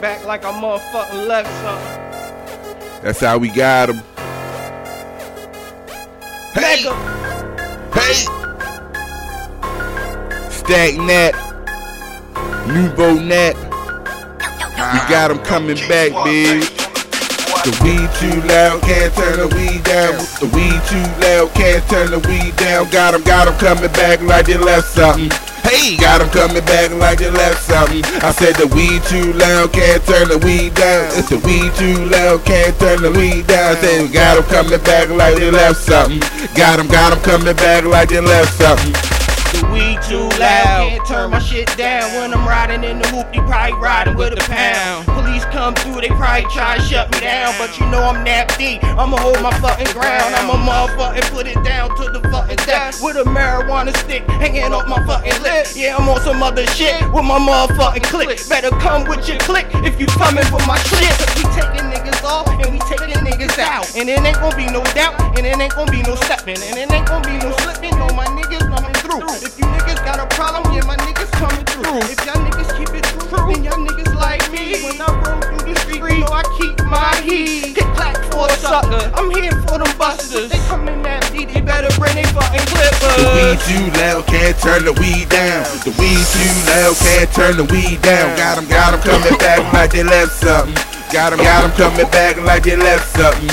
Back like I motherfucking left something. That's how we got him. Hey, hey. Stack Nat, Nouveau Nat. We got him coming back, bitch. The weed too loud, can't turn the weed down. The weed too loud, can't turn the weed down. Got him, got him coming back like they left something. Hey, got him coming back like they left something. I said the weed too loud, can't turn the weed down. It's the weed too loud, can't turn the weed down. I said got him coming back like they left something. Got him, got him coming back like they left something. The weed too loud, can't turn my shit down. When I'm riding in the hoop, they probably riding with a pound. Come through, they probably try to shut me down. But you know I'm nap deep, I'ma hold my fucking ground. I'ma motherfucking put it down to the fucking death. With a marijuana stick hanging off my fucking lip. Yeah, I'm on some other shit with my motherfucking click. Better come with your click if you coming for my shit. We taking niggas off and we taking niggas out. And it ain't gonna be no doubt, and it ain't gonna be no stepping, and it ain't gonna be no slipping. No, my niggas coming through. If you niggas got a problem, yeah, my niggas weed too loud, can't turn the weed down. The weed too loud, can't turn the weed down. Got him, got him coming back like they left something. Got him, got him coming back like they left something.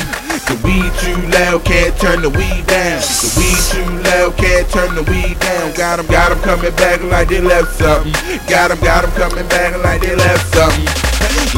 The weed too loud, can't turn the weed down. The weed too loud, can't turn the weed down. Got him, got him coming back like they left something. Got him, got him coming back like they left something.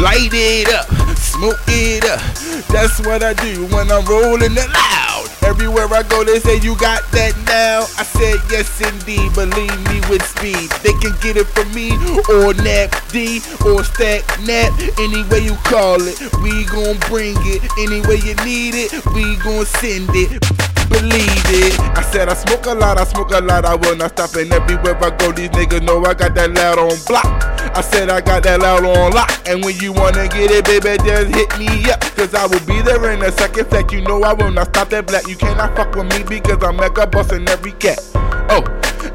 Light it up, smoke it up. That's what I do when I'm rolling it loud. Everywhere I go, they say you got that now. I said yes indeed, believe me with speed. They can get it from me or Nap D or Stack Nap, any way you call it. We gon' bring it any way you need it. We gon' send it. Believe it. I said I smoke a lot, I smoke a lot, I will not stop. And everywhere I go, these niggas know I got that loud on block. I said I got that loud on lock. And when you wanna get it, baby, just hit me up. Cause I will be there in a second flat. You know I will not stop that black. You cannot fuck with me because I'm mega busting every cat. Oh,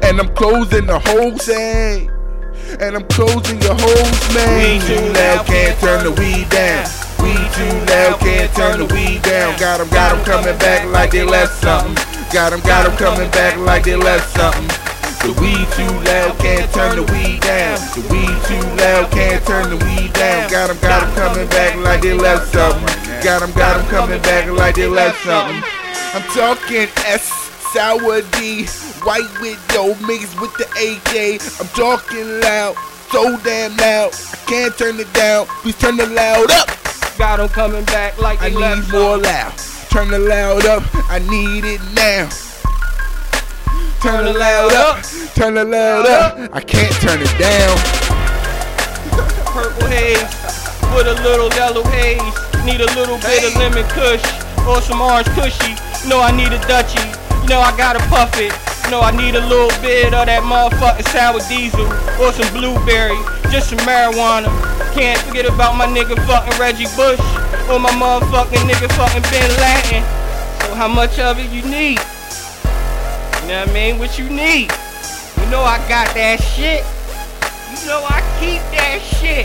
and I'm closing the whole thing. And I'm closing your whole man. Weed too loud, can't turn the weed down. We too loud, can't turn the weed down. Got 'em, got 'em coming back like they left something. Got 'em, got 'em coming back like they left something. The weed too loud, can't turn the weed down. The weed too loud, can't turn the weed down. Got 'em, got 'em coming back like they left something. Got 'em, got 'em coming back like they left something. I'm talking S, sour D, white widow mixed with the AK. I'm talking loud, so damn loud. I can't turn it down. Please turn the loud up. Got 'em coming back like I they need left more loud. Turn the loud up. I need it now. Turn the loud up. Turn the loud up. I can't turn it down. purple haze with a little yellow haze. Need a little bit of lemon kush or some orange cushy. No, I need a Dutchie. No, I gotta puff it. No, I need a little bit of that motherfucking sour diesel or some blueberry, just some marijuana. Can't forget about my nigga fucking Reggie Bush or my motherfucking nigga fucking Bin Laden. So how much of it you need? You know what I mean? What you need? You know I got that shit. You know I keep that shit.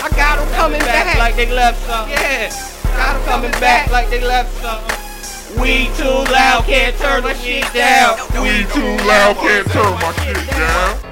I got them coming back, like they left something. Yeah, got them coming back like they left something. We too loud, can't turn my shit down. We too loud, can't turn my shit down.